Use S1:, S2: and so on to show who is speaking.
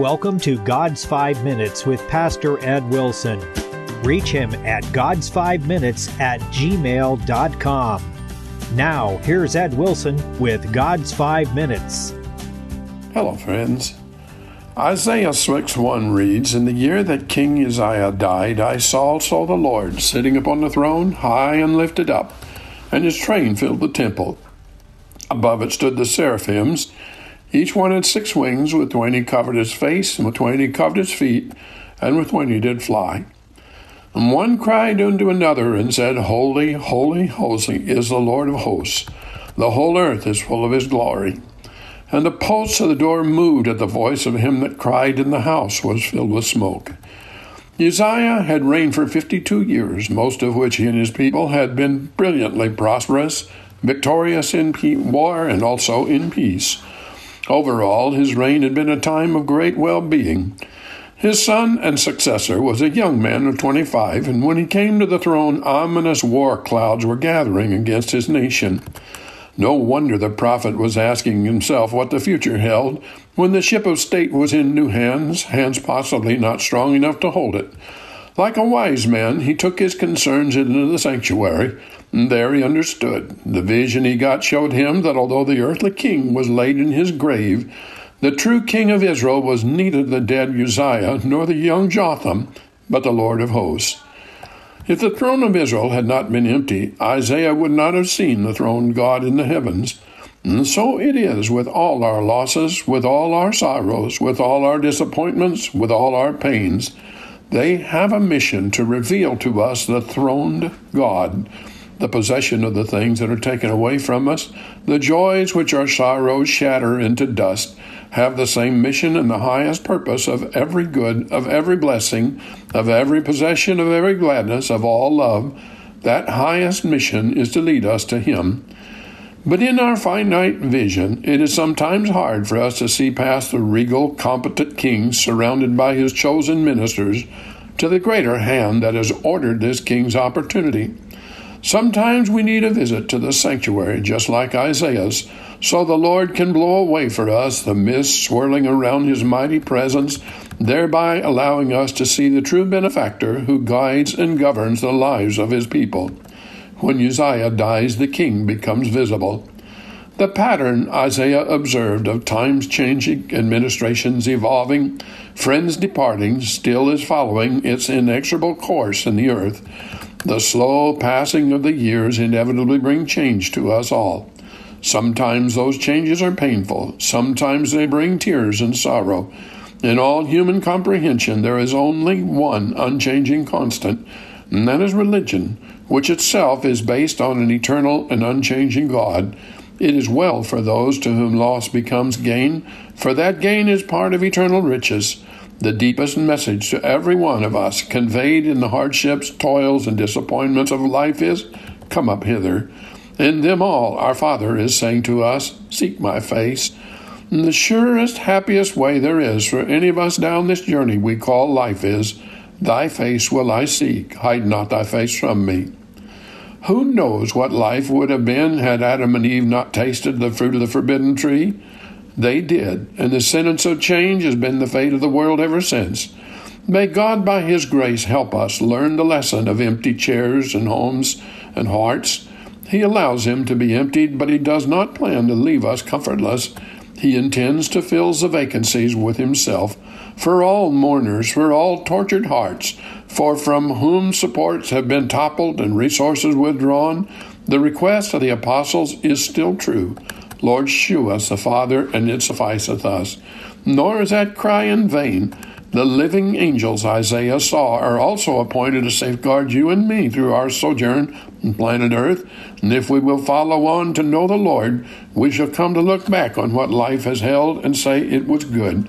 S1: welcome to God's Five Minutes with Pastor Ed Wilson. Reach him at God's5Minutes at gmail.com. Now, here's Ed Wilson with God's Five Minutes.
S2: Hello, friends. Isaiah 6 1 reads, In the year that King Uzziah died, I saw also the Lord sitting upon the throne, high and lifted up, and his train filled the temple. Above it stood the seraphims. Each one had six wings, with twenty covered his face, and with twenty covered his feet, and with twenty did fly. And one cried unto another, and said, Holy, holy, holy is the Lord of hosts. The whole earth is full of his glory. And the posts of the door moved at the voice of him that cried, and the house was filled with smoke. Uzziah had reigned for fifty two years, most of which he and his people had been brilliantly prosperous, victorious in war and also in peace. Overall, his reign had been a time of great well being. His son and successor was a young man of twenty five, and when he came to the throne, ominous war clouds were gathering against his nation. No wonder the prophet was asking himself what the future held when the ship of state was in new hands, hands possibly not strong enough to hold it. Like a wise man, he took his concerns into the sanctuary, and there he understood. The vision he got showed him that although the earthly king was laid in his grave, the true king of Israel was neither the dead Uzziah nor the young Jotham, but the Lord of hosts. If the throne of Israel had not been empty, Isaiah would not have seen the throne God in the heavens. And so it is with all our losses, with all our sorrows, with all our disappointments, with all our pains. They have a mission to reveal to us the throned God, the possession of the things that are taken away from us, the joys which our sorrows shatter into dust, have the same mission and the highest purpose of every good, of every blessing, of every possession, of every gladness, of all love. That highest mission is to lead us to Him. But in our finite vision, it is sometimes hard for us to see past the regal, competent king surrounded by his chosen ministers to the greater hand that has ordered this king's opportunity. Sometimes we need a visit to the sanctuary, just like Isaiah's, so the Lord can blow away for us the mist swirling around his mighty presence, thereby allowing us to see the true benefactor who guides and governs the lives of his people. When Uzziah dies, the king becomes visible. The pattern Isaiah observed of times changing, administrations evolving, friends departing, still is following its inexorable course in the earth. The slow passing of the years inevitably bring change to us all. Sometimes those changes are painful, sometimes they bring tears and sorrow. In all human comprehension, there is only one unchanging constant, and that is religion, which itself is based on an eternal and unchanging God. It is well for those to whom loss becomes gain, for that gain is part of eternal riches. The deepest message to every one of us, conveyed in the hardships, toils, and disappointments of life, is Come up hither. In them all, our Father is saying to us, Seek my face. And the surest, happiest way there is for any of us down this journey we call life is, Thy face will I seek, hide not thy face from me. Who knows what life would have been had Adam and Eve not tasted the fruit of the forbidden tree? They did, and the sentence of change has been the fate of the world ever since. May God, by His grace, help us learn the lesson of empty chairs and homes and hearts he allows him to be emptied, but he does not plan to leave us comfortless. He intends to fill the vacancies with himself for all mourners, for all tortured hearts, for from whom supports have been toppled and resources withdrawn. The request of the apostles is still true. Lord, shew us the Father, and it sufficeth us. Nor is that cry in vain. The living angels Isaiah saw are also appointed to safeguard you and me through our sojourn on planet Earth. And if we will follow on to know the Lord, we shall come to look back on what life has held and say it was good.